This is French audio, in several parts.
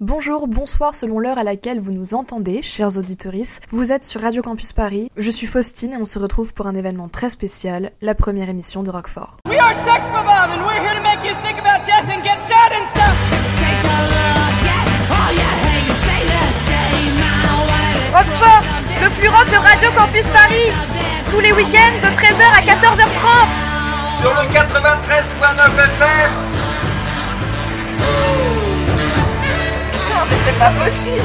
Bonjour, bonsoir selon l'heure à laquelle vous nous entendez, chers auditoris. Vous êtes sur Radio Campus Paris. Je suis Faustine et on se retrouve pour un événement très spécial, la première émission de Roquefort. We are Sex and we're here to make you think about death and get sad and stuff. Roquefort, le flux rock de Radio Campus Paris. Tous les week-ends de 13h à 14h30. Sur le 93.9 FM. C'est pas possible.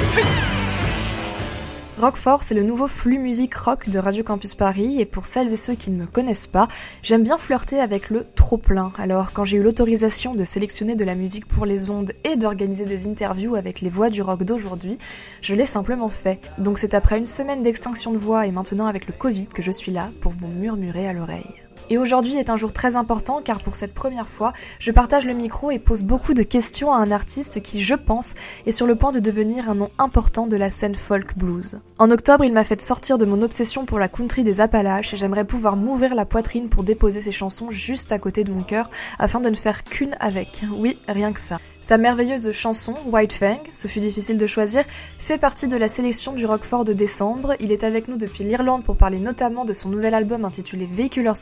Roquefort, c'est le nouveau flux musique rock de Radio Campus Paris, et pour celles et ceux qui ne me connaissent pas, j'aime bien flirter avec le trop-plein. Alors, quand j'ai eu l'autorisation de sélectionner de la musique pour les ondes et d'organiser des interviews avec les voix du rock d'aujourd'hui, je l'ai simplement fait. Donc c'est après une semaine d'extinction de voix et maintenant avec le Covid que je suis là pour vous murmurer à l'oreille. Et aujourd'hui est un jour très important car pour cette première fois, je partage le micro et pose beaucoup de questions à un artiste qui, je pense, est sur le point de devenir un nom important de la scène folk blues. En octobre, il m'a fait sortir de mon obsession pour la country des Appalaches et j'aimerais pouvoir m'ouvrir la poitrine pour déposer ses chansons juste à côté de mon cœur afin de ne faire qu'une avec. Oui, rien que ça. Sa merveilleuse chanson, White Fang, ce fut difficile de choisir, fait partie de la sélection du Rockfort de décembre. Il est avec nous depuis l'Irlande pour parler notamment de son nouvel album intitulé Vehicular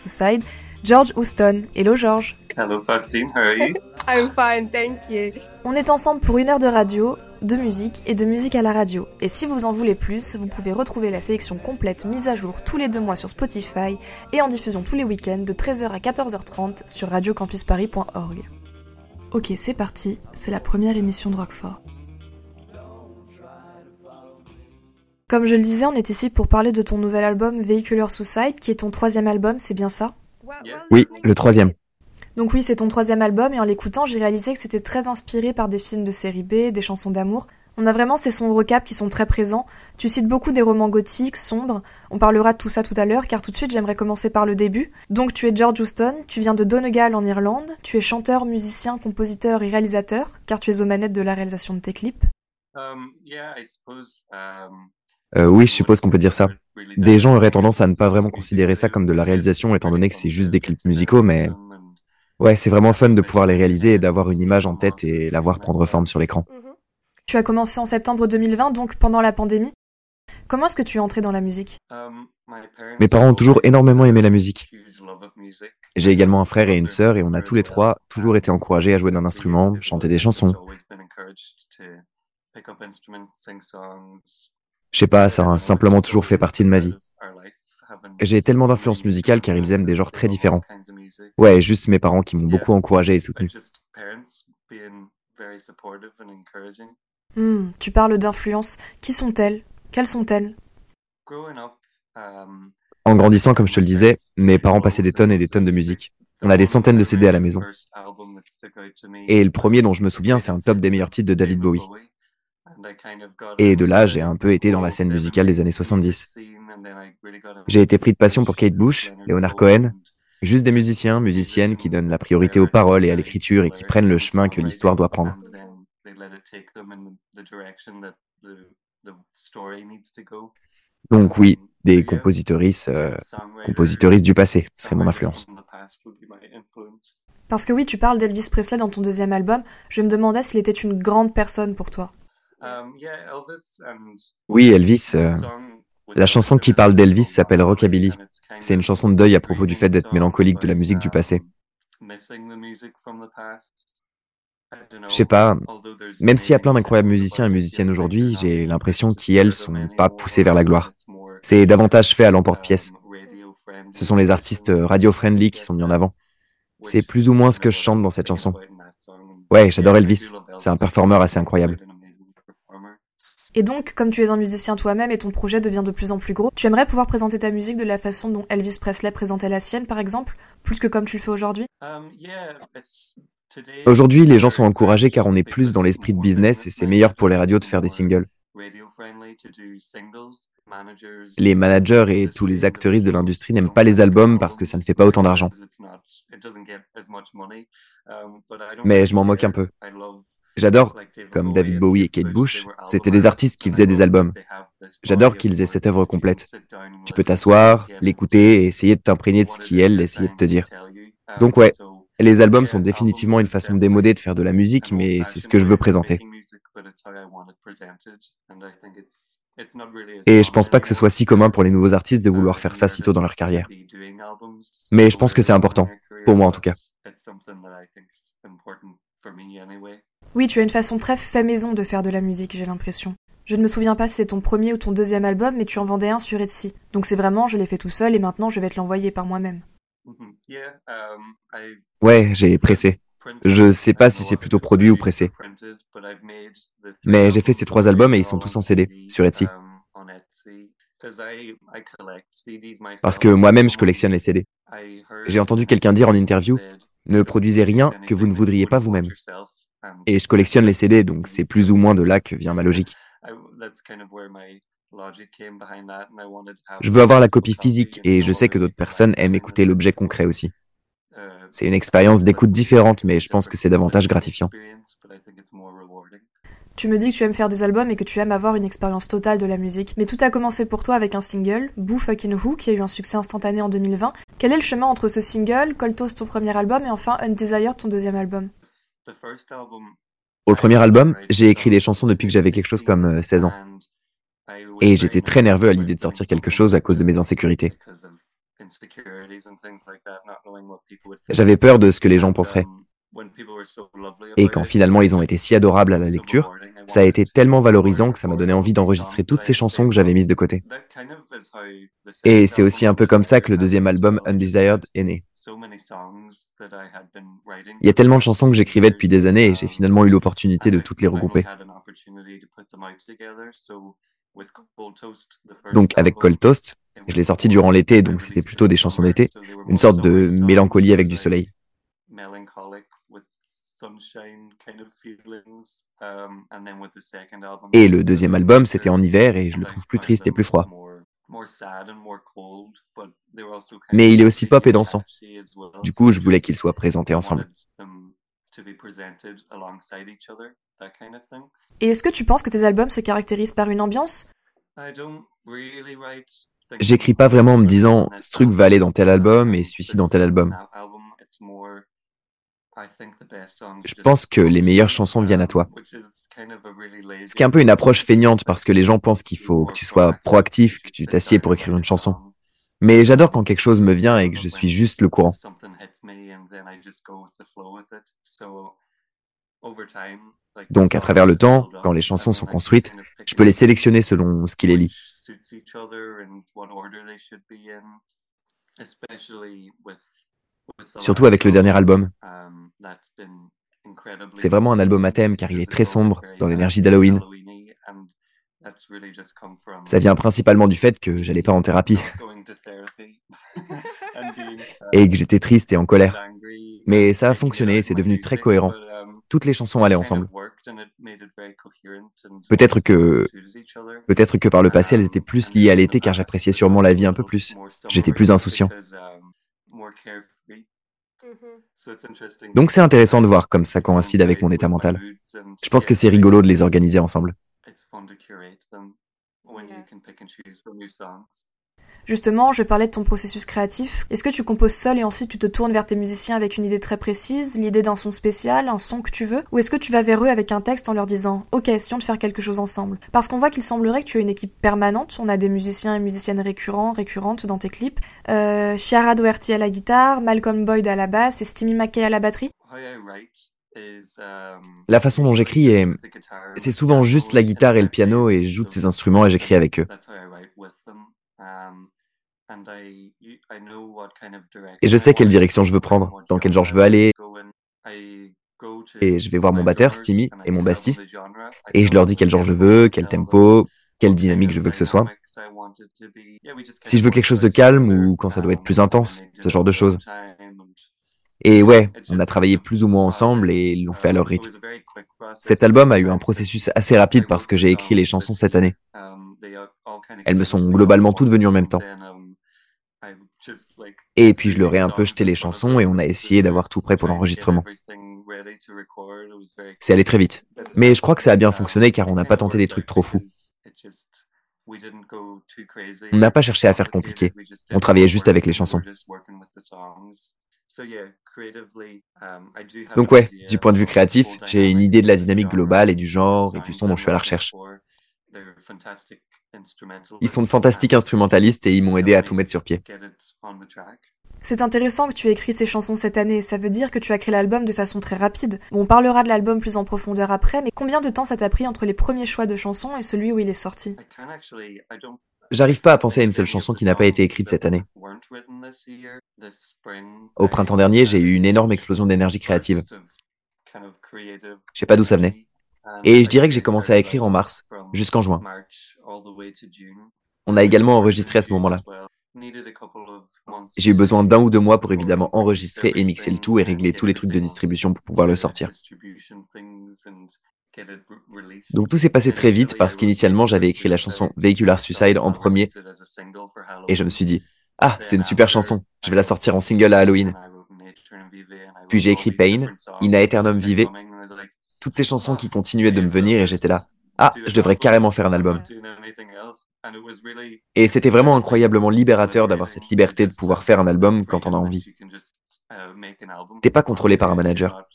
George Houston. Hello George. Hello Faustine, how are you? I'm fine, thank you. On est ensemble pour une heure de radio, de musique et de musique à la radio. Et si vous en voulez plus, vous pouvez retrouver la sélection complète mise à jour tous les deux mois sur Spotify et en diffusion tous les week-ends de 13h à 14h30 sur radiocampusparis.org. Ok, c'est parti, c'est la première émission de Roquefort. Comme je le disais, on est ici pour parler de ton nouvel album Vehicular Suicide, qui est ton troisième album, c'est bien ça? Oui, le troisième. Donc oui, c'est ton troisième album, et en l'écoutant, j'ai réalisé que c'était très inspiré par des films de série B, des chansons d'amour. On a vraiment ces sons recap qui sont très présents. Tu cites beaucoup des romans gothiques, sombres. On parlera de tout ça tout à l'heure, car tout de suite j'aimerais commencer par le début. Donc tu es George Houston, tu viens de Donegal en Irlande, tu es chanteur, musicien, compositeur et réalisateur, car tu es aux manettes de la réalisation de tes clips. Um, yeah, I suppose, um, Euh, oui, je suppose qu'on peut dire ça. Des gens auraient tendance à ne pas vraiment considérer ça comme de la réalisation, étant donné que c'est juste des clips musicaux, mais ouais, c'est vraiment fun de pouvoir les réaliser et d'avoir une image en tête et la voir prendre forme sur l'écran. Tu as commencé en septembre 2020, donc pendant la pandémie. Comment est-ce que tu es entré dans la musique? Mes parents ont toujours énormément aimé la musique. J'ai également un frère et une sœur et on a tous les trois toujours été encouragés à jouer d'un instrument, chanter des chansons. Je sais pas, ça a simplement toujours fait partie de ma vie. J'ai tellement d'influences musicales car ils aiment des genres très différents. Ouais, juste mes parents qui m'ont beaucoup encouragé et soutenu. Hmm, tu parles d'influence. Qui sont-elles? Quelles sont-elles? Um, En grandissant, comme je te le disais, mes parents passaient des tonnes et des tonnes de musique. On a des centaines de CD à la maison. Et le premier dont je me souviens, c'est un top des meilleurs titres de David Bowie. Et de là, j'ai un peu été dans la scène musicale des années 70. J'ai été pris de passion pour Kate Bush, Leonard Cohen, juste des musiciens, musiciennes qui donnent la priorité aux paroles et à l'écriture et qui prennent le chemin que l'histoire doit prendre. Donc oui, des compositeuristes, euh, du passé serait mon influence. Parce que oui, tu parles d'Elvis Presley dans ton deuxième album. Je me demandais s'il était une grande personne pour toi. Oui, Elvis. euh, la chanson qui parle d'Elvis s'appelle Rockabilly. C'est une chanson de deuil à propos du fait d'être mélancolique de la musique du passé. Je sais pas, même s'il y a plein d'incroyables musiciens et musiciennes aujourd'hui, j'ai l'impression qu'elles sont pas poussées vers la gloire. C'est davantage fait à l'emporte-pièce. Ce sont les artistes radio-friendly qui sont mis en avant. C'est plus ou moins ce que je chante dans cette chanson. Ouais, j'adore Elvis. C'est un performeur assez incroyable. Et donc, comme tu es un musicien toi-même et ton projet devient de plus en plus gros, tu aimerais pouvoir présenter ta musique de la façon dont Elvis Presley présentait la sienne, par exemple, plus que comme tu le fais aujourd'hui? Aujourd'hui, les gens sont encouragés car on est plus dans l'esprit de business et c'est meilleur pour les radios de faire des singles. Les managers et tous les acteuristes de l'industrie n'aiment pas les albums parce que ça ne fait pas autant d'argent. Mais je m'en moque un peu. J'adore, comme David Bowie et Kate Bush, c'était des artistes qui faisaient des albums. J'adore qu'ils aient cette œuvre complète. Tu peux t'asseoir, l'écouter et essayer de t'imprégner de ce qu'elle essayait de te dire. Donc ouais, les albums sont définitivement une façon démodée de faire de la musique, mais c'est ce que je veux présenter. Et je pense pas que ce soit si commun pour les nouveaux artistes de vouloir faire ça si tôt dans leur carrière. Mais je pense que c'est important, pour moi en tout cas. Oui, tu as une façon très fait maison de faire de la musique, j'ai l'impression. Je ne me souviens pas si c'est ton premier ou ton deuxième album, mais tu en vendais un sur Etsy. Donc c'est vraiment, je l'ai fait tout seul et maintenant je vais te l'envoyer par moi-même. Ouais, j'ai pressé. Je sais pas si c'est plutôt produit ou pressé. Mais j'ai fait ces trois albums et ils sont tous en CD sur Etsy. Parce que moi-même, je collectionne les CD. J'ai entendu quelqu'un dire en interview, ne produisez rien que vous ne voudriez pas vous-même. Et je collectionne les CD, donc c'est plus ou moins de là que vient ma logique. Je veux avoir la copie physique et je sais que d'autres personnes aiment écouter l'objet concret aussi. C'est une expérience d'écoute différente, mais je pense que c'est davantage gratifiant. Tu me dis que tu aimes faire des albums et que tu aimes avoir une expérience totale de la musique, mais tout a commencé pour toi avec un single, Boo Fucking Who, qui a eu un succès instantané en 2020. Quel est le chemin entre ce single, Coltos ton premier album et enfin Undesired ton deuxième album? Au premier album, j'ai écrit des chansons depuis que j'avais quelque chose comme 16 euh, ans. Et j'étais très nerveux à l'idée de sortir quelque chose à cause de mes insécurités. J'avais peur de ce que les gens penseraient. Et quand finalement ils ont été si adorables à la lecture, ça a été tellement valorisant que ça m'a donné envie d'enregistrer toutes ces chansons que j'avais mises de côté. Et c'est aussi un peu comme ça que le deuxième album Undesired est né. Il y a tellement de chansons que j'écrivais depuis des années et j'ai finalement eu l'opportunité de toutes les regrouper. Donc avec Cold Toast, je l'ai sorti durant l'été, donc c'était plutôt des chansons d'été, une sorte de mélancolie avec du soleil. Et le deuxième album, c'était en hiver et je le trouve plus triste et plus froid. Mais il est aussi pop et dansant. Du coup, je voulais qu'ils soient présentés ensemble. Et est-ce que tu penses que tes albums se caractérisent par une ambiance? J'écris pas vraiment en me disant ce truc va aller dans tel album et celui-ci dans tel album. Je pense que les meilleures chansons viennent à toi. Ce qui est un peu une approche feignante parce que les gens pensent qu'il faut que tu sois proactif, que tu t'assieds pour écrire une chanson. Mais j'adore quand quelque chose me vient et que je suis juste le courant. Donc à travers le temps, quand les chansons sont construites, je peux les sélectionner selon ce qui les lie. Surtout avec le dernier album. Um, C'est vraiment un album à thème car il est très sombre, dans l'énergie d'Halloween. Ça vient principalement du fait que j'allais pas en thérapie et que j'étais triste et en colère. Mais ça a fonctionné, c'est devenu très cohérent. Toutes les chansons allaient ensemble. Peut-être que, peut-être que par le passé, elles étaient plus liées à l'été car j'appréciais sûrement la vie un peu plus. J'étais plus insouciant. Donc c'est intéressant de voir comme ça coïncide avec mon état mental. Je pense que c'est rigolo de les organiser ensemble. Justement, je parlais de ton processus créatif. Est-ce que tu composes seul et ensuite tu te tournes vers tes musiciens avec une idée très précise, l'idée d'un son spécial, un son que tu veux? Ou est-ce que tu vas vers eux avec un texte en leur disant Ok, essayons de faire quelque chose ensemble Parce qu'on voit qu'il semblerait que tu as une équipe permanente. On a des musiciens et musiciennes récurrents, récurrentes dans tes clips. Euh, Chiara Doherty à la guitare, Malcolm Boyd à la basse et Stimmy McKay à la batterie. La façon dont j'écris est... C'est souvent juste la guitare et le piano et je joue de ces instruments et j'écris avec eux. Et je sais quelle direction je veux prendre, dans quel genre je veux aller. Et je vais voir mon batteur, Stimmy, et mon bassiste, et je leur dis quel genre je veux, quel tempo, quelle dynamique je veux que ce soit. Si je veux quelque chose de calme ou quand ça doit être plus intense, ce genre de choses. Et ouais, on a travaillé plus ou moins ensemble et ils l'ont fait à leur rythme. Cet album a eu un processus assez rapide parce que j'ai écrit les chansons cette année. Elles me sont globalement toutes venues en même temps. Et puis je leur ai un peu jeté les chansons et on a essayé d'avoir tout prêt pour l'enregistrement. C'est allé très vite. Mais je crois que ça a bien fonctionné car on n'a pas tenté des trucs trop fous. On n'a pas cherché à faire compliqué. On travaillait juste avec les chansons. Donc ouais, du point de vue créatif, j'ai une idée de la dynamique globale et du genre et du son dont je suis à la recherche. Ils sont de fantastiques instrumentalistes et ils m'ont aidé à tout mettre sur pied. C'est intéressant que tu aies écrit ces chansons cette année, ça veut dire que tu as créé l'album de façon très rapide. on parlera de l'album plus en profondeur après, mais combien de temps ça t'a pris entre les premiers choix de chansons et celui où il est sorti? J'arrive pas à penser à une seule chanson qui n'a pas été écrite cette année. Au printemps dernier, j'ai eu une énorme explosion d'énergie créative. Je sais pas d'où ça venait. Et je dirais que j'ai commencé à écrire en mars, jusqu'en juin. On a également enregistré à ce moment-là. J'ai eu besoin d'un ou deux mois pour évidemment enregistrer et mixer le tout et régler tous les trucs de distribution pour pouvoir le sortir. Donc tout s'est passé très vite parce qu'initialement j'avais écrit la chanson Vehicular Suicide en premier et je me suis dit ah c'est une super chanson, je vais la sortir en single à Halloween. Puis j'ai écrit Pain, In Aeternum Vive, toutes ces chansons qui continuaient de me venir et j'étais là ah je devrais carrément faire un album. Et c'était vraiment incroyablement libérateur d'avoir cette liberté de pouvoir faire un album quand on a envie. T'es pas contrôlé par un manager.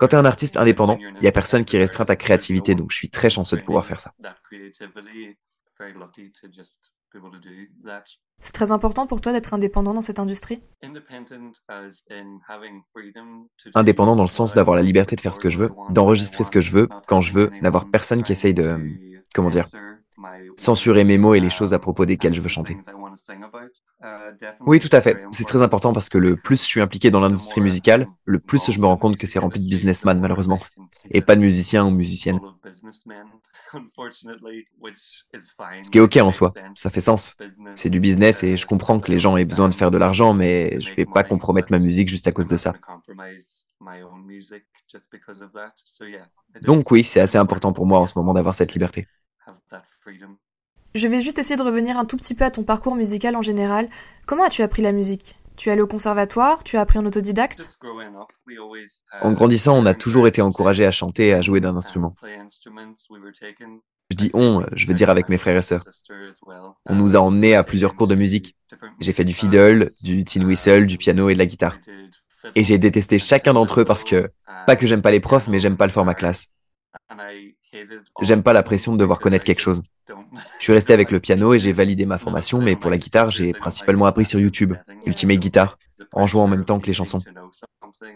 Quand tu es un artiste indépendant, il n'y a personne qui restreint ta créativité, donc je suis très chanceux de pouvoir faire ça. C'est très important pour toi d'être indépendant dans cette industrie? Indépendant dans le sens d'avoir la liberté de faire ce que je veux, d'enregistrer ce que je veux, quand je veux, d'avoir personne qui essaye de... Comment dire censurer mes mots et les choses à propos desquelles je veux chanter. Oui, tout à fait. C'est très important parce que le plus je suis impliqué dans l'industrie musicale, le plus je me rends compte que c'est rempli de businessmen, malheureusement, et pas de musiciens ou musiciennes. Ce qui est OK en soi, ça fait sens. C'est du business et je comprends que les gens aient besoin de faire de l'argent, mais je vais pas compromettre ma musique juste à cause de ça. Donc oui, c'est assez important pour moi en ce moment d'avoir cette liberté. Je vais juste essayer de revenir un tout petit peu à ton parcours musical en général. Comment as-tu appris la musique? Tu es allé au conservatoire Tu as appris en autodidacte? En grandissant, on a toujours été encouragé à chanter et à jouer d'un instrument. Je dis on, je veux dire avec mes frères et sœurs. On nous a emmenés à plusieurs cours de musique. J'ai fait du fiddle, du tin whistle, du piano et de la guitare. Et j'ai détesté chacun d'entre eux parce que, pas que j'aime pas les profs, mais j'aime pas le format classe. J'aime pas la pression de devoir connaître quelque chose. Je suis resté avec le piano et j'ai validé ma formation, mais pour la guitare, j'ai principalement appris sur YouTube, Ultimate Guitar, en jouant en même temps que les chansons.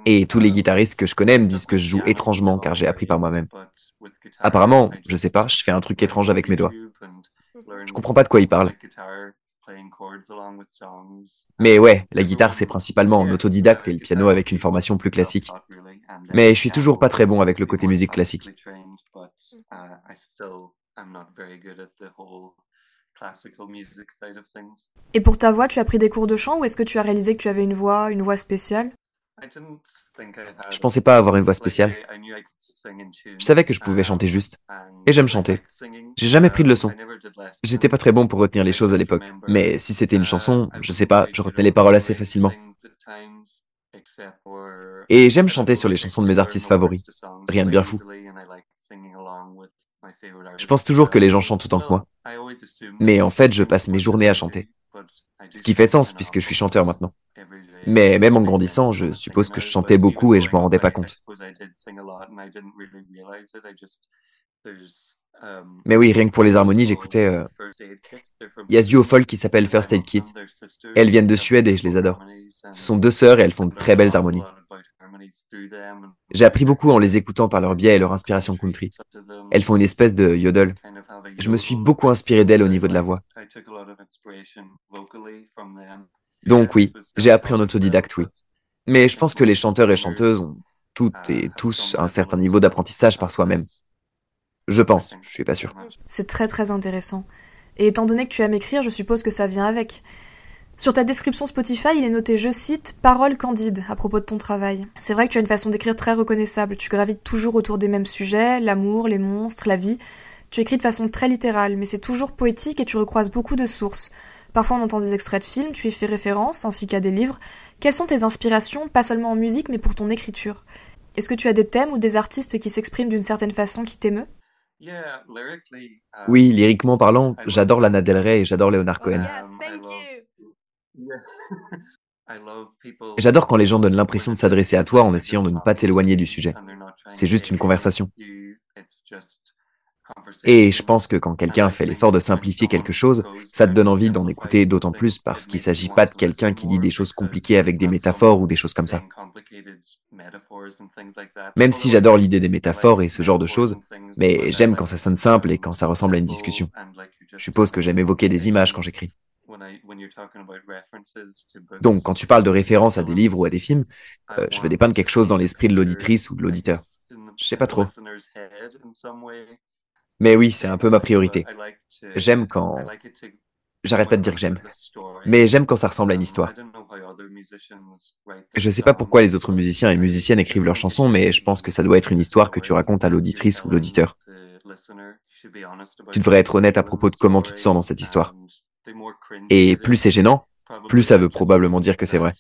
Et tous les guitaristes que je connais me disent que je joue étrangement car j'ai appris par moi-même. Apparemment, je sais pas, je fais un truc étrange avec mes doigts. Je comprends pas de quoi ils parlent. Mais ouais, la guitare c'est principalement en autodidacte et le piano avec une formation plus classique. Mais je suis toujours pas très bon avec le côté musique classique. Et pour ta voix, tu as pris des cours de chant ou est-ce que tu as réalisé que tu avais une voix, une voix spéciale? Je pensais pas avoir une voix spéciale. Je savais que je pouvais chanter juste. Et j'aime chanter. J'ai jamais pris de leçons. J'étais pas très bon pour retenir les choses à l'époque. Mais si c'était une chanson, je sais pas, je retenais les paroles assez facilement. Et j'aime chanter sur les chansons de mes artistes favoris. Rien de bien fou. Je pense toujours que les gens chantent autant que moi. Mais en fait, je passe mes journées à chanter. Ce qui fait sens puisque je suis chanteur maintenant. Mais même en grandissant, je suppose que je chantais beaucoup et je m'en rendais pas compte. Mais oui, rien que pour les harmonies, j'écoutais. Euh, il y a ce duo folk qui s'appelle First Aid Kit. elles viennent de Suède et je les adore. Ce sont deux sœurs et elles font de très belles harmonies. J'ai appris beaucoup en les écoutant par leur biais et leur inspiration country. Elles font une espèce de yodel. Je me suis beaucoup inspiré d'elles au niveau de la voix. Donc oui, j'ai appris en autodidacte, oui. Mais je pense que les chanteurs et chanteuses ont toutes et tous un certain niveau d'apprentissage par soi-même. Je pense, je suis pas sûr. C'est très très intéressant. Et étant donné que tu aimes écrire, je suppose que ça vient avec. Sur ta description Spotify, il est noté, je cite, Parole candide à propos de ton travail. C'est vrai que tu as une façon d'écrire très reconnaissable. Tu gravites toujours autour des mêmes sujets, l'amour, les monstres, la vie. Tu écris de façon très littérale, mais c'est toujours poétique et tu recroises beaucoup de sources. Parfois on entend des extraits de films, tu y fais référence, ainsi qu'à des livres. Quelles sont tes inspirations, pas seulement en musique, mais pour ton écriture? Est-ce que tu as des thèmes ou des artistes qui s'expriment d'une certaine façon qui t'émeut? Oui, lyriquement parlant, j'adore Lana Del Rey et j'adore Leonard Cohen. J'adore quand les gens donnent l'impression de s'adresser à toi en essayant de ne pas t'éloigner du sujet. C'est juste une conversation. Et je pense que quand quelqu'un fait l'effort de simplifier quelque chose, ça te donne envie d'en écouter d'autant plus parce qu'il ne s'agit pas de quelqu'un qui dit des choses compliquées avec des métaphores ou des choses comme ça. Même si j'adore l'idée des métaphores et ce genre de choses, mais j'aime quand ça sonne simple et quand ça ressemble à une discussion. Je suppose que j'aime évoquer des images quand j'écris. Donc, quand tu parles de références à des livres ou à des films, euh, je veux dépeindre quelque chose dans l'esprit de l'auditrice ou de l'auditeur. Je sais pas trop. Mais oui, c'est un peu ma priorité. J'aime quand... J'arrête pas de dire que j'aime. Mais j'aime quand ça ressemble à une histoire. Je sais pas pourquoi les autres musiciens et musiciennes écrivent leurs chansons, mais je pense que ça doit être une histoire que tu racontes à l'auditrice ou l'auditeur. Tu devrais être honnête à propos de comment tu te sens dans cette histoire. Et plus c'est gênant, plus ça veut probablement dire que c'est vrai.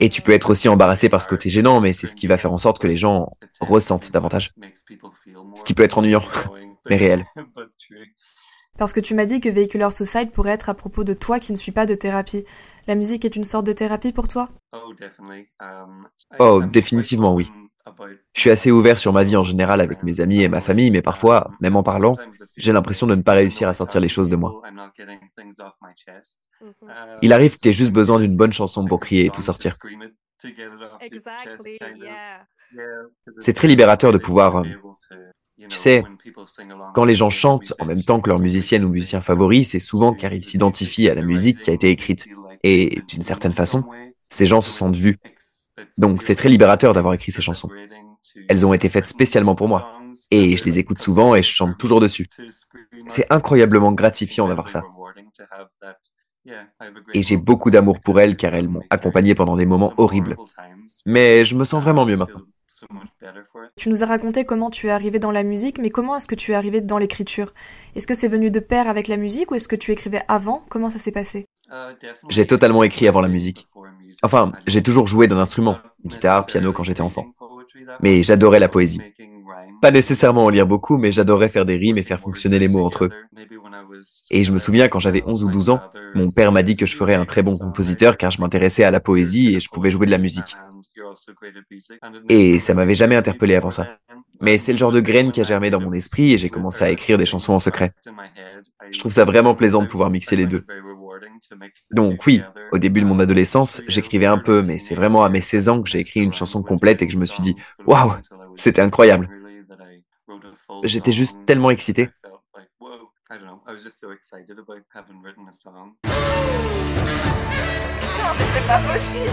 Et tu peux être aussi embarrassé par ce côté gênant, mais c'est ce qui va faire en sorte que les gens ressentent davantage. Ce qui peut être ennuyant, mais réel. Parce que tu m'as dit que Vehicular Suicide pourrait être à propos de toi qui ne suis pas de thérapie. La musique est une sorte de thérapie pour toi? Oh, définitivement oui. Je suis assez ouvert sur ma vie en général avec mes amis et ma famille, mais parfois, même en parlant, j'ai l'impression de ne pas réussir à sortir les choses de moi. Il arrive que tu aies juste besoin d'une bonne chanson pour crier et tout sortir. C'est très libérateur de pouvoir, euh, tu sais, quand les gens chantent en même temps que leur musicienne ou musicien favori, c'est souvent car ils s'identifient à la musique qui a été écrite. Et d'une certaine façon, ces gens se sentent vus. Donc c'est très libérateur d'avoir écrit ces chansons. Elles ont été faites spécialement pour moi. Et je les écoute souvent et je chante toujours dessus. C'est incroyablement gratifiant d'avoir ça. Et j'ai beaucoup d'amour pour elles car elles m'ont accompagné pendant des moments horribles. Mais je me sens vraiment mieux maintenant. Tu nous as raconté comment tu es arrivé dans la musique, mais comment est-ce que tu es arrivé dans l'écriture? Est-ce que c'est venu de pair avec la musique ou est-ce que tu écrivais avant? Comment ça s'est passé? J'ai totalement écrit avant la musique. Enfin, j'ai toujours joué d'un instrument, guitare, piano quand j'étais enfant. Mais j'adorais la poésie. Pas nécessairement en lire beaucoup, mais j'adorais faire des rimes et faire fonctionner les mots entre eux. Et je me souviens quand j'avais 11 ou 12 ans, mon père m'a dit que je ferais un très bon compositeur car je m'intéressais à la poésie et je pouvais jouer de la musique. Et ça m'avait jamais interpellé avant ça. Mais c'est le genre de graine qui a germé dans mon esprit et j'ai commencé à écrire des chansons en secret. Je trouve ça vraiment plaisant de pouvoir mixer les deux. Donc oui, au début de mon adolescence, j'écrivais un peu, mais c'est vraiment à mes 16 ans que j'ai écrit une chanson complète et que je me suis dit, waouh, c'était incroyable. J'étais juste tellement excité. Putain, mais c'est pas possible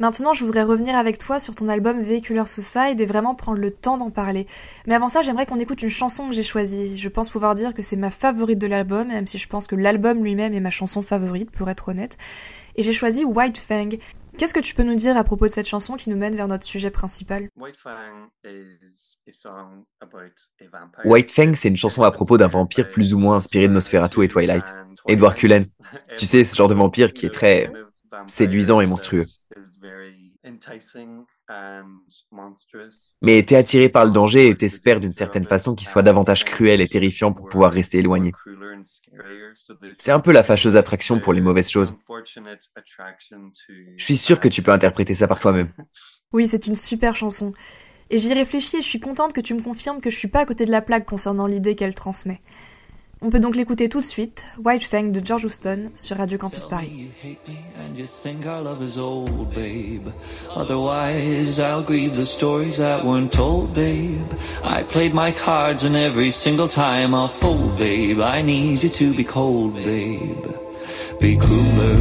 Maintenant, je voudrais revenir avec toi sur ton album Vehicular Suicide et vraiment prendre le temps d'en parler. Mais avant ça, j'aimerais qu'on écoute une chanson que j'ai choisie. Je pense pouvoir dire que c'est ma favorite de l'album, même si je pense que l'album lui-même est ma chanson favorite, pour être honnête. Et j'ai choisi White Fang. Qu'est-ce que tu peux nous dire à propos de cette chanson qui nous mène vers notre sujet principal? White Fang, c'est une chanson à propos d'un vampire plus ou moins inspiré de Nosferatu et Twilight. Edward Cullen. Tu sais, ce genre de vampire qui est très séduisant et monstrueux. Mais t'es attiré par le danger et t'espères d'une certaine façon qu'il soit davantage cruel et terrifiant pour pouvoir rester éloigné. C'est un peu la fâcheuse attraction pour les mauvaises choses. Je suis sûr que tu peux interpréter ça par toi-même. Oui, c'est une super chanson. Et j'y réfléchis et je suis contente que tu me confirmes que je suis pas à côté de la plaque concernant l'idée qu'elle transmet. On peut donc l'écouter tout de suite, White Fang de George Houston sur Radio Campus Paris. Otherwise, I'll grieve the stories that weren't told, babe. I played my cards and every single time I'll fold, babe. I need you to be cold, babe. Be cooler,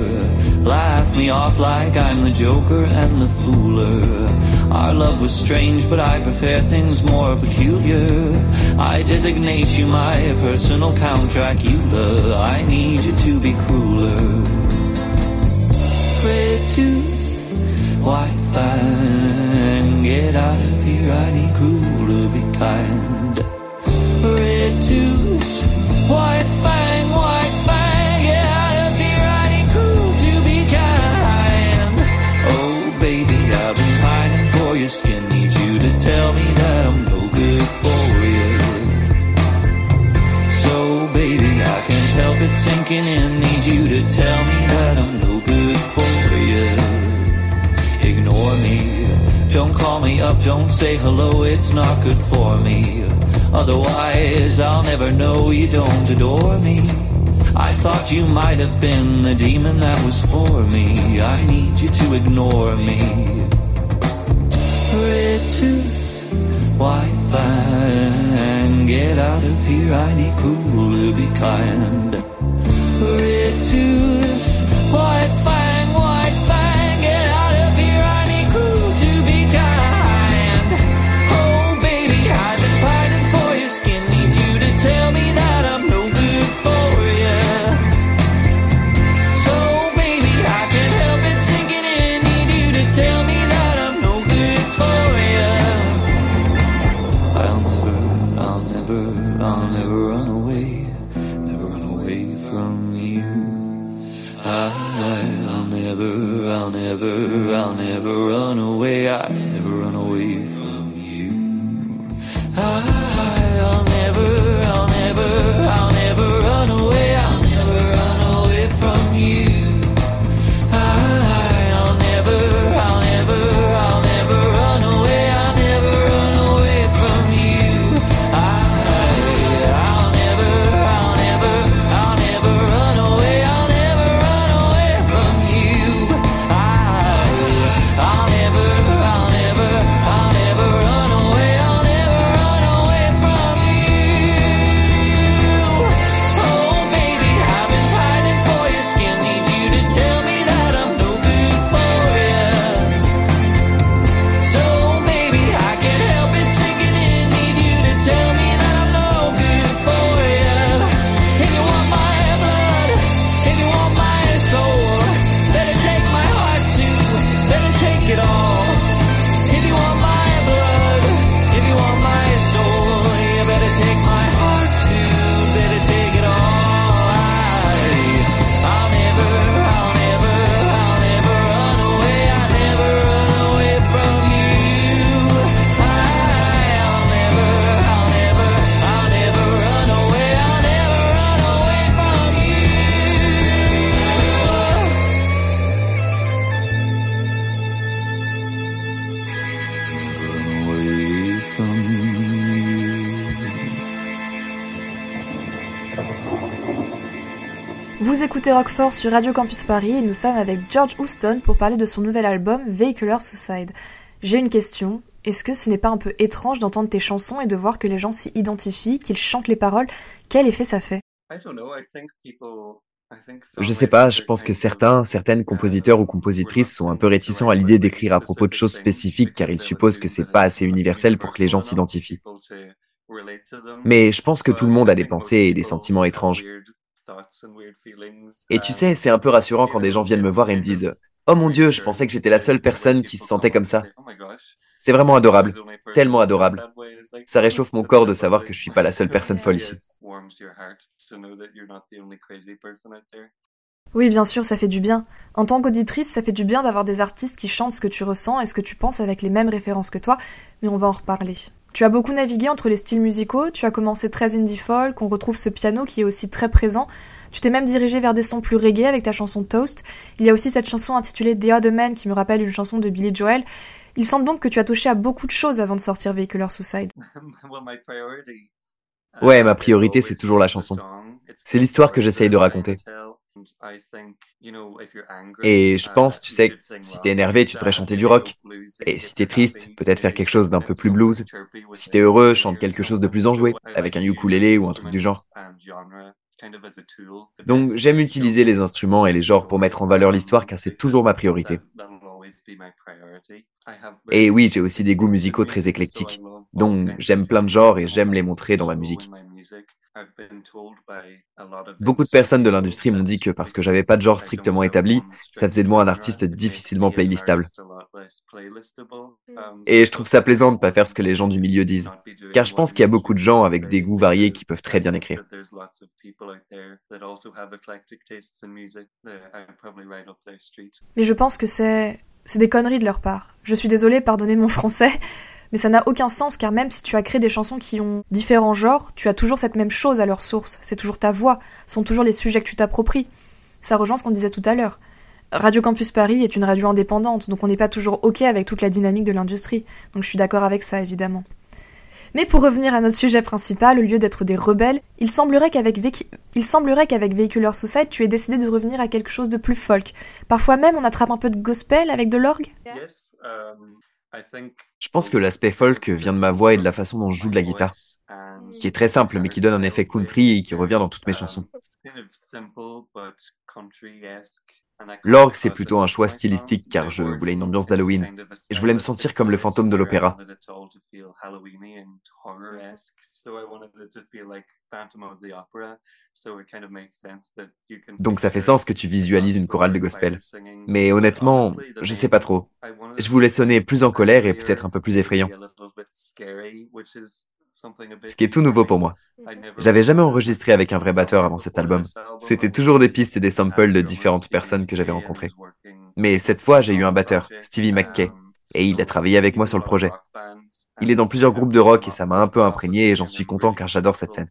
laugh me off like I'm the joker and the fooler. Our love was strange, but I prefer things more peculiar. I designate you my personal Count Dracula. I need you to be crueler. Red tooth, white fang, get out of here. I need crueler, be kind. Red tooth, white fang, and need you to tell me that I'm no good for you. So, baby, I can't help it sinking in. Need you to tell me that I'm no good for you. Ignore me. Don't call me up, don't say hello, it's not good for me. Otherwise, I'll never know you don't adore me. I thought you might have been the demon that was for me. I need you to ignore me. Red tooth, white fang, get out of here. I need cool to be kind. Red tooth, Rockford sur Radio Campus Paris et nous sommes avec George Houston pour parler de son nouvel album Vehicular Suicide. J'ai une question. Est-ce que ce n'est pas un peu étrange d'entendre tes chansons et de voir que les gens s'y identifient, qu'ils chantent les paroles? Quel effet ça fait? Je sais pas, je pense que certains, certaines compositeurs ou compositrices sont un peu réticents à l'idée d'écrire à propos de choses spécifiques car ils supposent que c'est pas assez universel pour que les gens s'identifient. Mais je pense que tout le monde a des pensées et des sentiments étranges. Et tu sais, c'est un peu rassurant quand des gens viennent me voir et me disent Oh mon Dieu, je pensais que j'étais la seule personne qui se sentait comme ça. C'est vraiment adorable, tellement adorable. Ça réchauffe mon corps de savoir que je suis pas la seule personne folle ici. Oui, bien sûr, ça fait du bien. En tant qu'auditrice, ça fait du bien d'avoir des artistes qui chantent ce que tu ressens et ce que tu penses avec les mêmes références que toi, mais on va en reparler. Tu as beaucoup navigué entre les styles musicaux, tu as commencé très indie folk, on retrouve ce piano qui est aussi très présent. Tu t'es même dirigé vers des sons plus reggae avec ta chanson Toast. Il y a aussi cette chanson intitulée The Other Man qui me rappelle une chanson de Billy Joel. Il semble donc que tu as touché à beaucoup de choses avant de sortir Vehicular Suicide. Ouais, ma priorité c'est toujours la chanson. C'est l'histoire que j'essaye de raconter. Et je pense, tu sais, si t'es énervé, tu devrais chanter du rock. Et si t'es triste, peut-être faire quelque chose d'un peu plus blues. Si t'es heureux, chante quelque chose de plus enjoué, avec un ukulélé ou un truc du genre. Donc j'aime utiliser les instruments et les genres pour mettre en valeur l'histoire car c'est toujours ma priorité. Et oui, j'ai aussi des goûts musicaux très éclectiques. Donc j'aime plein de genres et j'aime les montrer dans ma musique. Beaucoup de personnes de l'industrie m'ont dit que parce que j'avais pas de genre strictement établi, ça faisait de moi un artiste difficilement playlistable. Et je trouve ça plaisant de pas faire ce que les gens du milieu disent, car je pense qu'il y a beaucoup de gens avec des goûts variés qui peuvent très bien écrire. Mais je pense que c'est c'est des conneries de leur part. Je suis désolée, pardonnez mon français, mais ça n'a aucun sens car même si tu as créé des chansons qui ont différents genres, tu as toujours cette même chose à leur source. C'est toujours ta voix, sont toujours les sujets que tu t'appropries. Ça rejoint ce qu'on disait tout à l'heure. Radio Campus Paris est une radio indépendante, donc on n'est pas toujours OK avec toute la dynamique de l'industrie. Donc je suis d'accord avec ça, évidemment. Mais pour revenir à notre sujet principal, au lieu d'être des rebelles, il semblerait qu'avec il semblerait qu'avec Vehicular Society, tu aies décidé de revenir à quelque chose de plus folk. Parfois même, on attrape un peu de gospel avec de l'orgue. Um, je pense que l'aspect folk vient de ma voix et de la façon dont je joue de la guitare, qui est très simple mais qui donne un effet country et qui revient dans toutes mes chansons. L'orgue, c'est plutôt un choix stylistique car je voulais une ambiance d'Halloween et je voulais me sentir comme le fantôme de l'opéra. Donc ça fait sens que tu visualises une chorale de gospel. Mais honnêtement, je sais pas trop. Je voulais sonner plus en colère et peut-être un peu plus effrayant ce qui est tout nouveau pour moi. J'avais jamais enregistré avec un vrai batteur avant cet album. C'était toujours des pistes et des samples de différentes personnes que j'avais rencontrées. Mais cette fois, j'ai eu un batteur, Stevie McKay, et il a travaillé avec moi sur le projet. Il est dans plusieurs groupes de rock et ça m'a un peu imprégné et j'en suis content car j'adore cette scène.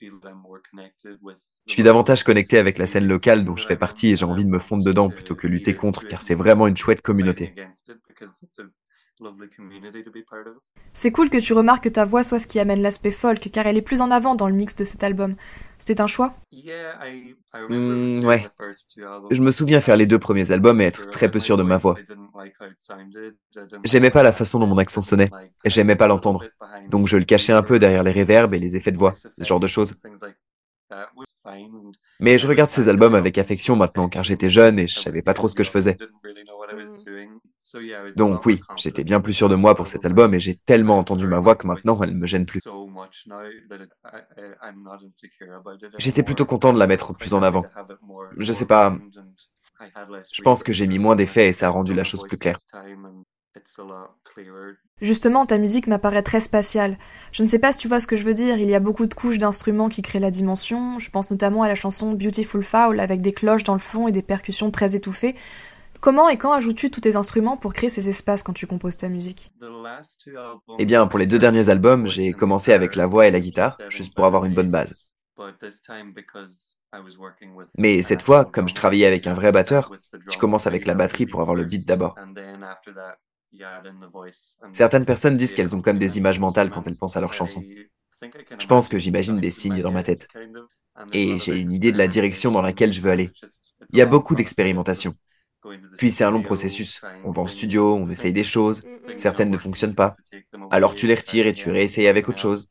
Je suis davantage connecté avec la scène locale dont je fais partie et j'ai envie de me fondre dedans plutôt que lutter contre car c'est vraiment une chouette communauté. C'est cool que tu remarques que ta voix soit ce qui amène l'aspect folk, car elle est plus en avant dans le mix de cet album. C'était un choix? Hmm, Ouais. Je me souviens faire les deux premiers albums et être très peu sûr de ma voix. J'aimais pas la façon dont mon accent sonnait, et j'aimais pas l'entendre. Donc je le cachais un peu derrière les réverbes et les effets de voix, ce genre de choses. Mais je regarde ces albums avec affection maintenant, car j'étais jeune et je savais pas trop ce que je faisais. Donc oui, j'étais bien plus sûr de moi pour cet album et j'ai tellement entendu ma voix que maintenant elle ne me gêne plus. J'étais plutôt content de la mettre plus en avant. Je sais pas, je pense que j'ai mis moins d'effets et ça a rendu la chose plus claire. Justement, ta musique m'apparaît très spatiale. Je ne sais pas si tu vois ce que je veux dire, il y a beaucoup de couches d'instruments qui créent la dimension, je pense notamment à la chanson Beautiful Foul avec des cloches dans le fond et des percussions très étouffées. Comment et quand ajoutes-tu tous tes instruments pour créer ces espaces quand tu composes ta musique? Eh bien, pour les deux derniers albums, j'ai commencé avec la voix et la guitare, juste pour avoir une bonne base. Mais cette fois, comme je travaillais avec un vrai batteur, tu commences avec la batterie pour avoir le beat d'abord. Certaines personnes disent qu'elles ont comme des images mentales quand elles pensent à leurs chansons. Je pense que j'imagine des signes dans ma tête. Et j'ai une idée de la direction dans laquelle je veux aller. Il y a beaucoup d'expérimentation. Puis c'est un long processus. On va en studio, on essaye des choses, certaines ne fonctionnent pas. Alors tu les retires et tu réessayes avec autre chose.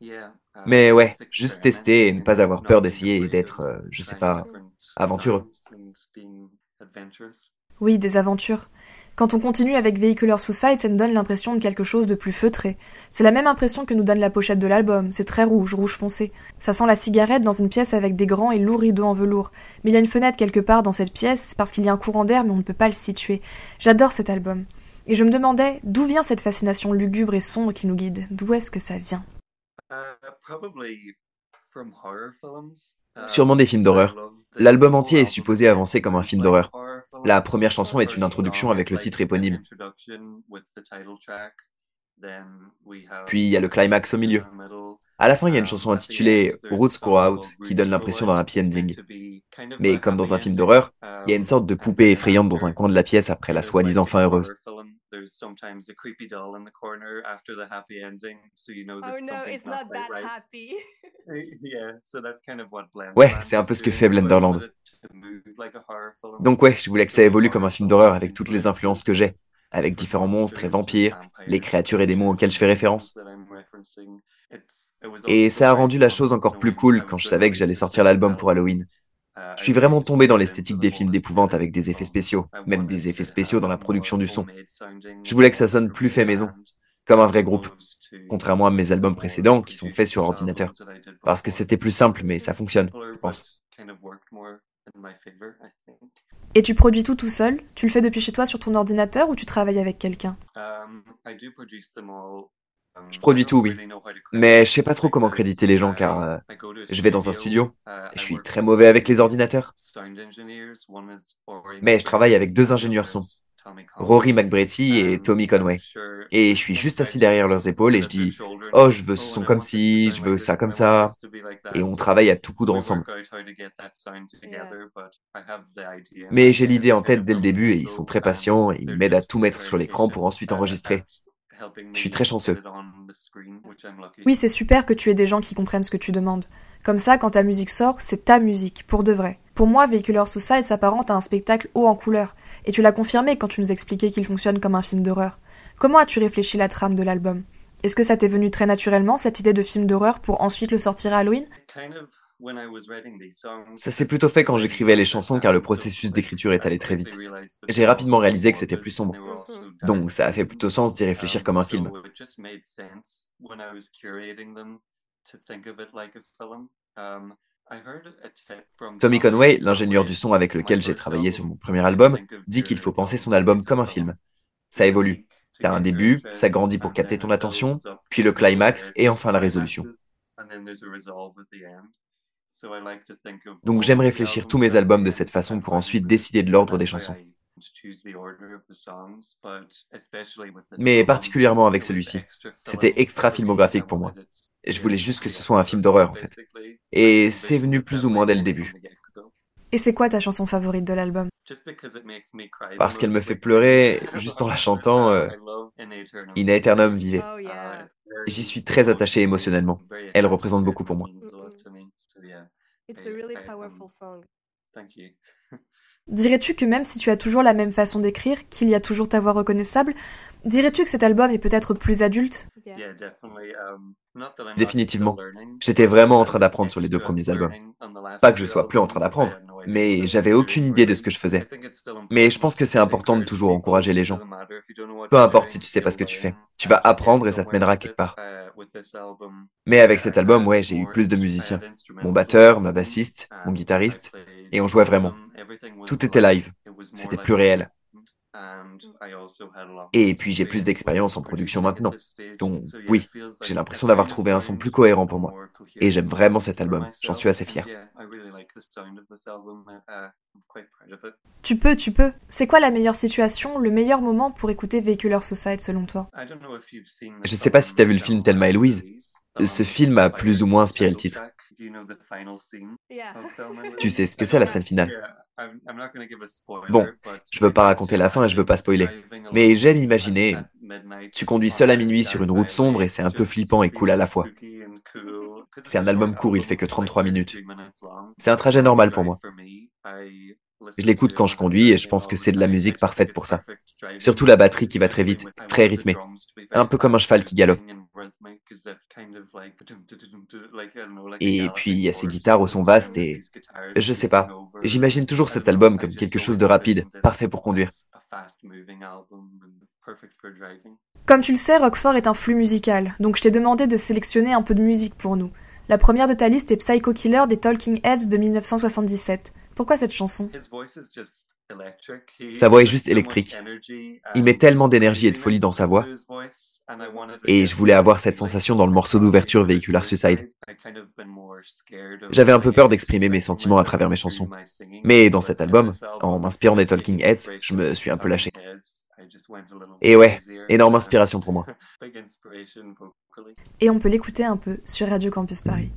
Mais ouais, juste tester et ne pas avoir peur d'essayer et d'être, euh, je sais pas, aventureux. Oui, des aventures. Quand on continue avec Vehicular Suicide, ça nous donne l'impression de quelque chose de plus feutré. C'est la même impression que nous donne la pochette de l'album, c'est très rouge, rouge foncé. Ça sent la cigarette dans une pièce avec des grands et lourds rideaux en velours. Mais il y a une fenêtre quelque part dans cette pièce, parce qu'il y a un courant d'air mais on ne peut pas le situer. J'adore cet album. Et je me demandais d'où vient cette fascination lugubre et sombre qui nous guide, d'où est-ce que ça vient? Sûrement des films d'horreur. L'album entier est supposé avancer comme un film d'horreur. La première chanson est une introduction avec le titre éponyme. Puis il y a le climax au milieu. À la fin, il y a une chanson intitulée Roots Go Out qui donne l'impression d'un happy ending. Mais comme dans un film d'horreur, il y a une sorte de poupée effrayante dans un coin de la pièce après la soi-disant fin heureuse. Ouais, c'est un peu ce que fait Blenderland. Donc ouais, je voulais que ça évolue comme un film d'horreur avec toutes les influences que j'ai, avec différents monstres et vampires, les créatures et démons auxquels je fais référence. Et ça a rendu la chose encore plus cool quand je savais que j'allais sortir l'album pour Halloween. Je suis vraiment tombé dans l'esthétique des films d'épouvante avec des effets spéciaux, même des effets spéciaux dans la production du son. Je voulais que ça sonne plus fait maison, comme un vrai groupe, contrairement à mes albums précédents qui sont faits sur ordinateur. Parce que c'était plus simple, mais ça fonctionne, je pense. Et tu produis tout tout seul? Tu le fais depuis chez toi sur ton ordinateur ou tu travailles avec quelqu'un? Um, je produis tout, oui. Mais je sais pas trop comment créditer les gens car euh, je vais dans un studio et je suis très mauvais avec les ordinateurs. Mais je travaille avec deux ingénieurs son, Rory McBretti et Tommy Conway. Et je suis juste assis derrière leurs épaules et je dis Oh, je veux ce son comme ci, je veux ça comme ça. Et on travaille à tout coudre ensemble. Mais j'ai l'idée en tête dès le début et ils sont très patients, ils m'aident à tout mettre sur l'écran pour ensuite enregistrer. Je suis très chanceux. Oui, c'est super que tu aies des gens qui comprennent ce que tu demandes. Comme ça, quand ta musique sort, c'est ta musique, pour de vrai. Pour moi, Véhiculeur Suicide s'apparente à un spectacle haut en couleur. Et tu l'as confirmé quand tu nous expliquais qu'il fonctionne comme un film d'horreur. Comment as-tu réfléchi la trame de l'album? Est-ce que ça t'est venu très naturellement, cette idée de film d'horreur, pour ensuite le sortir à Halloween? Ça s'est plutôt fait quand j'écrivais les chansons car le processus d'écriture est allé très vite. J'ai rapidement réalisé que c'était plus sombre. Donc ça a fait plutôt sens d'y réfléchir comme un film. Tommy Conway, l'ingénieur du son avec lequel j'ai travaillé sur mon premier album, dit qu'il faut penser son album comme un film. Ça évolue. T'as un début, ça grandit pour capter ton attention, puis le climax et enfin la résolution. Donc j'aime réfléchir tous mes albums de cette façon pour ensuite décider de l'ordre des chansons. Mais particulièrement avec celui-ci. C'était extra filmographique pour moi. Je voulais juste que ce soit un film d'horreur en fait. Et c'est venu plus ou moins dès le début. Et c'est quoi ta chanson favorite de l'album? Parce qu'elle me fait pleurer juste en la chantant. Euh, In Aeternum Vive. Oh, J'y suis très attaché émotionnellement. Elle représente beaucoup pour moi. Dirais-tu que même si tu as toujours la même façon d'écrire, qu'il y a toujours ta voix reconnaissable, dirais-tu que cet album est peut-être plus adulte? Um, Définitivement. J'étais vraiment en train d'apprendre sur les deux premiers albums. Pas que je sois plus en train d'apprendre, mais j'avais aucune idée de ce que je faisais. Mais je pense que c'est important de toujours encourager les gens. Peu importe si tu sais pas ce que tu fais. Tu vas apprendre et ça te mènera quelque part. Mais avec cet album, ouais, j'ai eu plus de musiciens. Mon batteur, ma bassiste, mon guitariste, et on jouait vraiment. Tout était live. C'était plus réel. Et puis j'ai plus d'expérience en production maintenant. Donc oui, j'ai l'impression d'avoir trouvé un son plus cohérent pour moi. Et j'aime vraiment cet album. J'en suis assez fier. Tu peux, tu peux. C'est quoi la meilleure situation, le meilleur moment pour écouter Vehicular Society selon toi? Je sais pas si tu as vu le film Thelma et Louise. Ce film a plus ou moins inspiré le titre. Tu sais ce que c'est la scène finale? Bon, je veux pas raconter la fin et je veux pas spoiler. Mais j'aime imaginer, tu conduis seul à minuit sur une route sombre et c'est un peu flippant et cool à la fois. C'est un album court, il fait que 33 minutes. C'est un trajet normal pour moi. Je l'écoute quand je conduis et je pense que c'est de la musique parfaite pour ça. Surtout la batterie qui va très vite, très rythmée. Un peu comme un cheval qui galope. Et puis il y a ces guitares au son vaste et je sais pas. J'imagine toujours cet album comme quelque chose de rapide, parfait pour conduire. Comme tu le sais, Rockford est un flux musical, donc je t'ai demandé de sélectionner un peu de musique pour nous. La première de ta liste est Psycho Killer des Talking Heads de 1977. Pourquoi cette chanson? Sa voix est juste électrique. Il met tellement d'énergie et de folie dans sa voix. Et je voulais avoir cette sensation dans le morceau d'ouverture Vehicular Suicide. J'avais un peu peur d'exprimer mes sentiments à travers mes chansons. Mais dans cet album, en m'inspirant des Talking Heads, je me suis un peu lâché. Et ouais, énorme inspiration pour moi. Et on peut l'écouter un peu sur Radio Campus Paris.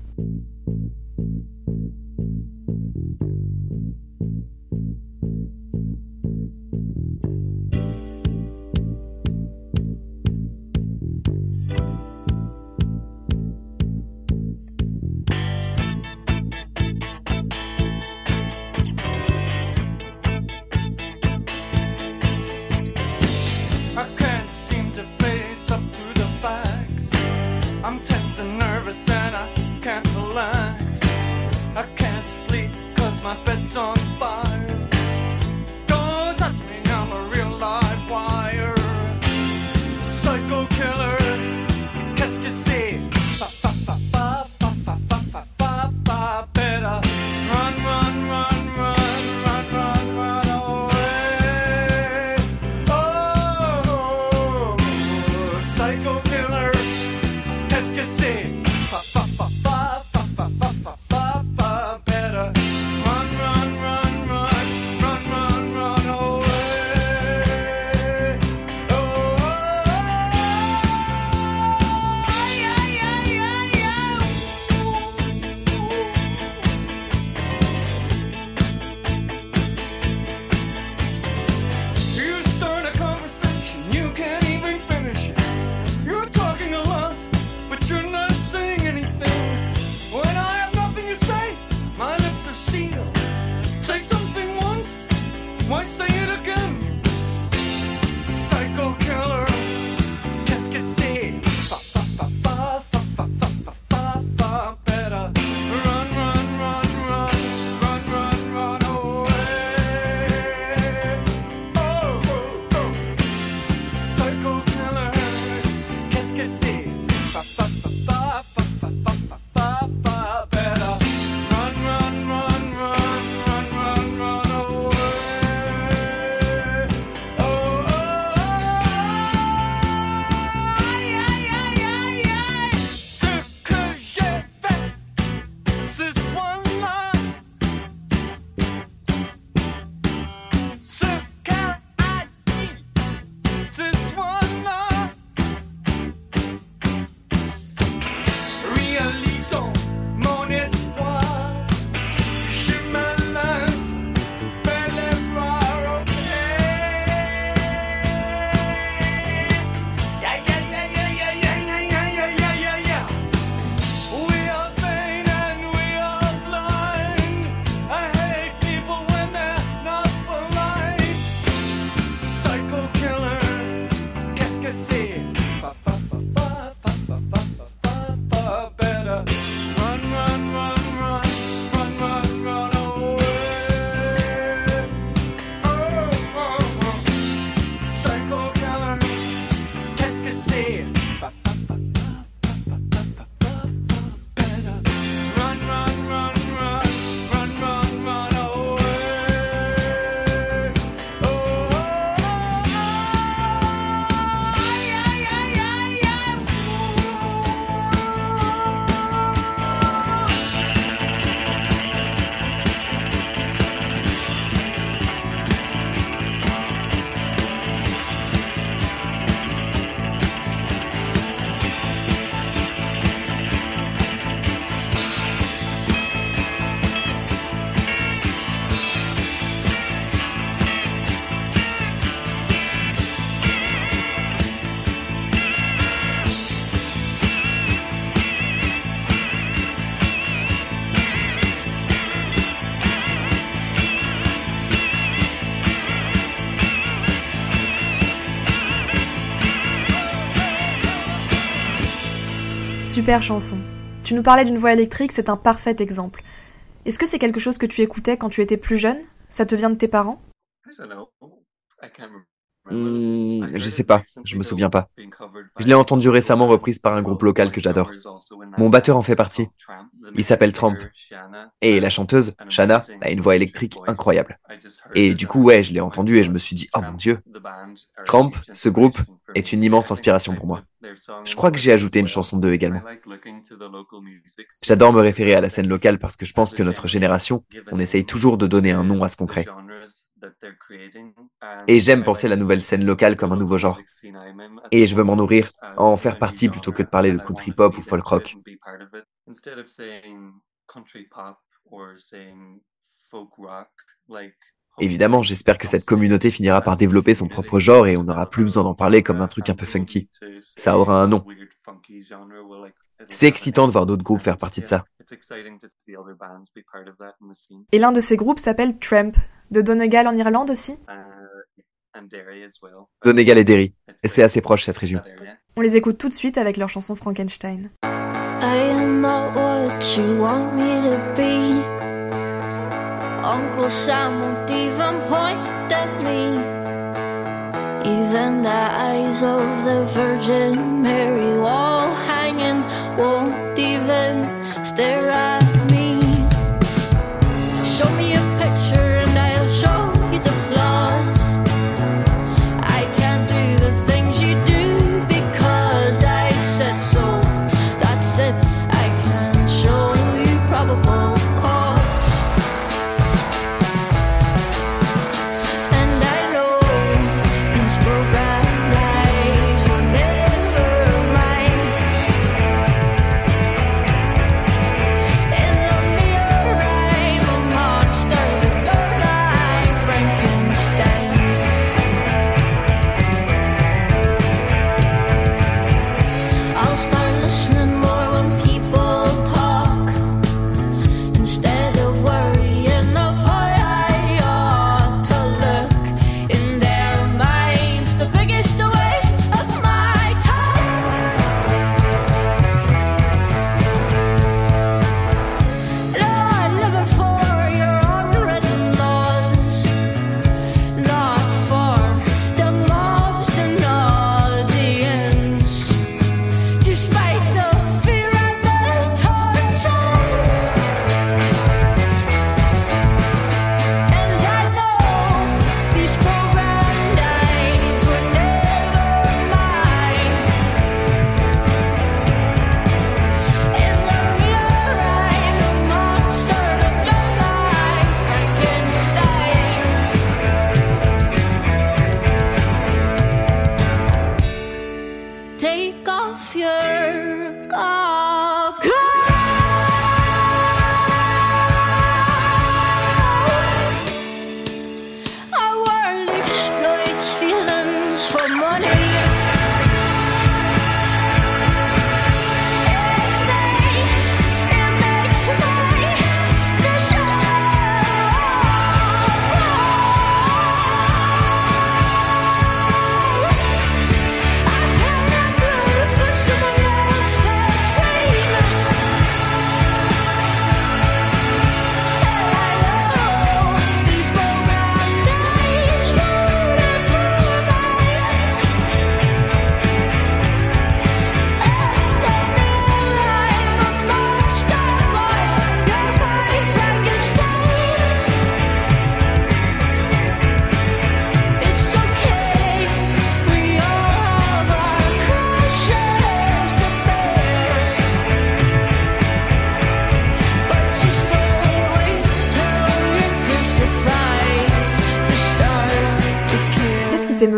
Chanson. Tu nous parlais d'une voix électrique, c'est un parfait exemple. Est-ce que c'est quelque chose que tu écoutais quand tu étais plus jeune? Ça te vient de tes parents? Hmm, je sais pas, je me souviens pas. Je l'ai entendu récemment reprise par un groupe local que j'adore. Mon batteur en fait partie. Il s'appelle Tramp. Et la chanteuse, Shanna, a une voix électrique incroyable. Et du coup, ouais, je l'ai entendu et je me suis dit, oh mon dieu. Tramp, ce groupe, est une immense inspiration pour moi. Je crois que j'ai ajouté une chanson d'eux également. J'adore me référer à la scène locale parce que je pense que notre génération, on essaye toujours de donner un nom à ce qu'on crée. Et j'aime penser la nouvelle scène locale comme un nouveau genre. Et je veux m'en nourrir, en faire partie plutôt que de parler de country pop ou folk rock. Évidemment, j'espère que cette communauté finira par développer son propre genre et on n'aura plus besoin d'en parler comme un truc un peu funky. Ça aura un nom. C'est excitant de voir d'autres groupes faire partie de ça. Et l'un de ces groupes s'appelle Tramp, de Donegal en Irlande aussi Donegal et Derry. Et c'est assez proche cette région. On les écoute tout de suite avec leur chanson Frankenstein. I am not what you want me to be. Uncle Sam won't even point at me. Even the eyes of the Virgin Mary wall hanging won't even stare at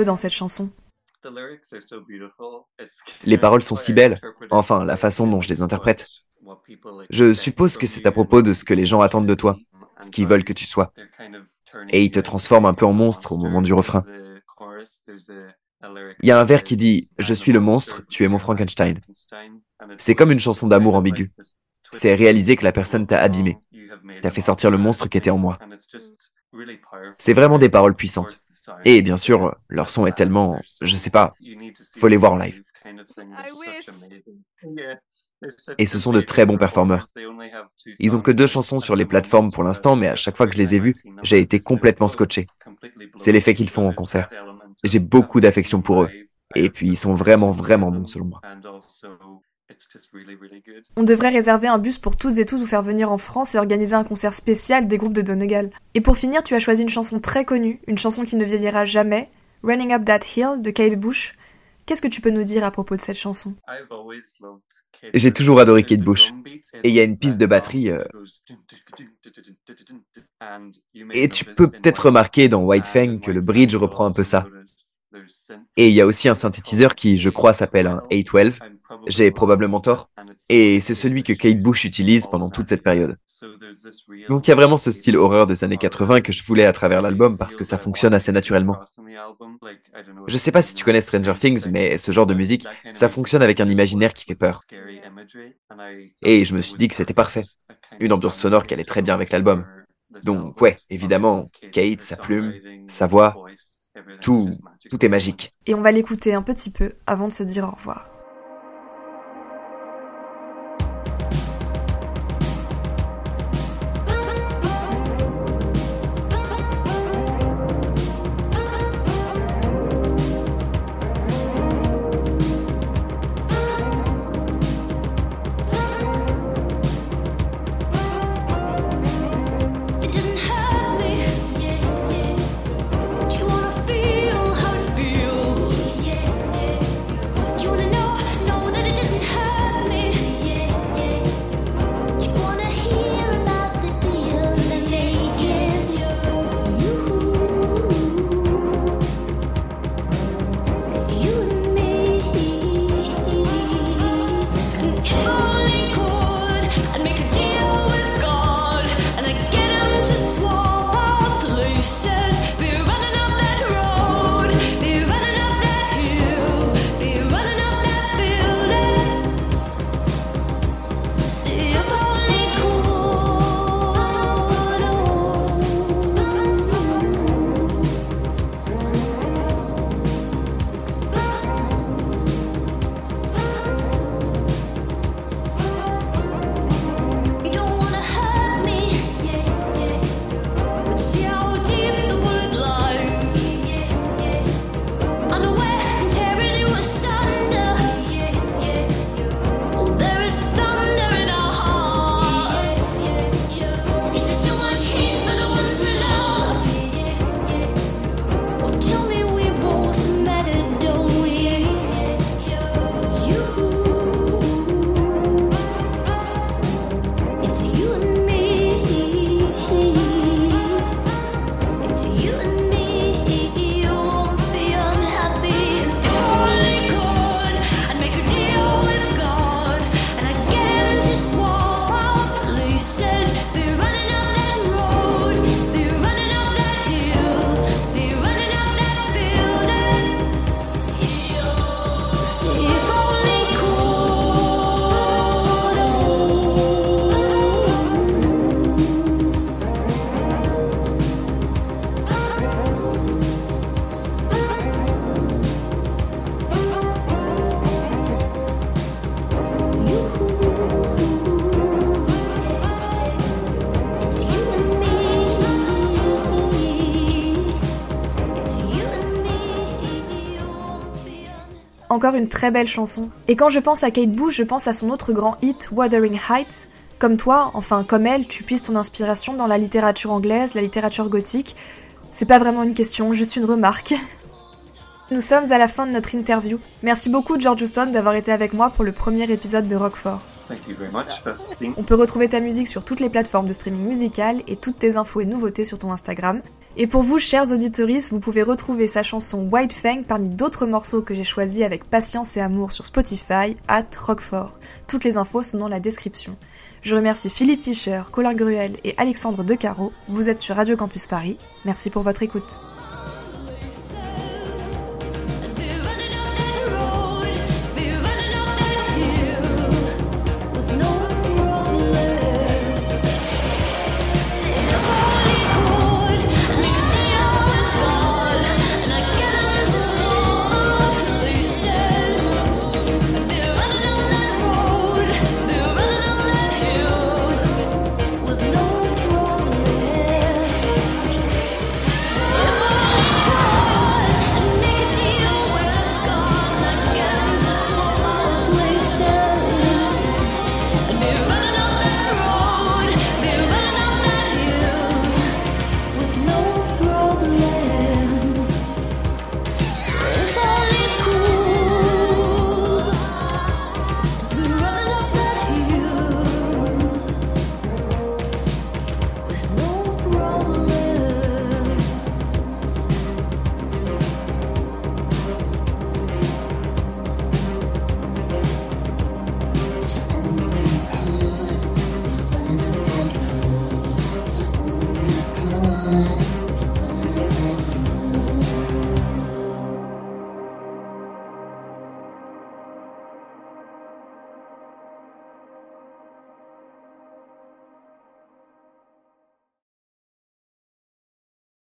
dans cette chanson Les paroles sont si belles, enfin la façon dont je les interprète. Je suppose que c'est à propos de ce que les gens attendent de toi, ce qu'ils veulent que tu sois. Et ils te transforment un peu en monstre au moment du refrain. Il y a un vers qui dit ⁇ Je suis le monstre, tu es mon Frankenstein ⁇ C'est comme une chanson d'amour ambiguë. C'est réaliser que la personne t'a abîmé, t'a fait sortir le monstre qui était en moi. C'est vraiment des paroles puissantes. Et bien sûr, leur son est tellement, je sais pas, faut les voir en live. Et ce sont de très bons performeurs. Ils ont que deux chansons sur les plateformes pour l'instant, mais à chaque fois que je les ai vus, j'ai été complètement scotché. C'est l'effet qu'ils font en concert. J'ai beaucoup d'affection pour eux. Et puis ils sont vraiment, vraiment bons selon moi. On devrait réserver un bus pour toutes et tous vous faire venir en France et organiser un concert spécial des groupes de Donegal. Et pour finir, tu as choisi une chanson très connue, une chanson qui ne vieillira jamais, Running Up That Hill de Kate Bush. Qu'est-ce que tu peux nous dire à propos de cette chanson J'ai toujours adoré Kate Bush. Et il y a une piste de batterie. Euh, et tu peux peut-être remarquer dans White Fang que le bridge reprend un peu ça. Et il y a aussi un synthétiseur qui, je crois, s'appelle un A12. J'ai probablement tort. Et c'est celui que Kate Bush utilise pendant toute cette période. Donc il y a vraiment ce style horreur des années 80 que je voulais à travers l'album parce que ça fonctionne assez naturellement. Je sais pas si tu connais Stranger Things, mais ce genre de musique, ça fonctionne avec un imaginaire qui fait peur. Et je me suis dit que c'était parfait. Une ambiance sonore qui allait très bien avec l'album. Donc ouais, évidemment, Kate, sa plume, sa voix, tout, tout est magique. Et on va l'écouter un petit peu avant de se dire au revoir. doesn't hurt. Encore une très belle chanson. Et quand je pense à Kate Bush, je pense à son autre grand hit, Wuthering Heights. Comme toi, enfin comme elle, tu puisses ton inspiration dans la littérature anglaise, la littérature gothique. C'est pas vraiment une question, juste une remarque. Nous sommes à la fin de notre interview. Merci beaucoup George Houston d'avoir été avec moi pour le premier épisode de Rockfort. On peut retrouver ta musique sur toutes les plateformes de streaming musical et toutes tes infos et nouveautés sur ton Instagram. Et pour vous, chers auditoristes, vous pouvez retrouver sa chanson White Fang parmi d'autres morceaux que j'ai choisis avec patience et amour sur Spotify, at Rockfort. Toutes les infos sont dans la description. Je remercie Philippe Fischer, Colin Gruel et Alexandre Decaro. Vous êtes sur Radio Campus Paris. Merci pour votre écoute.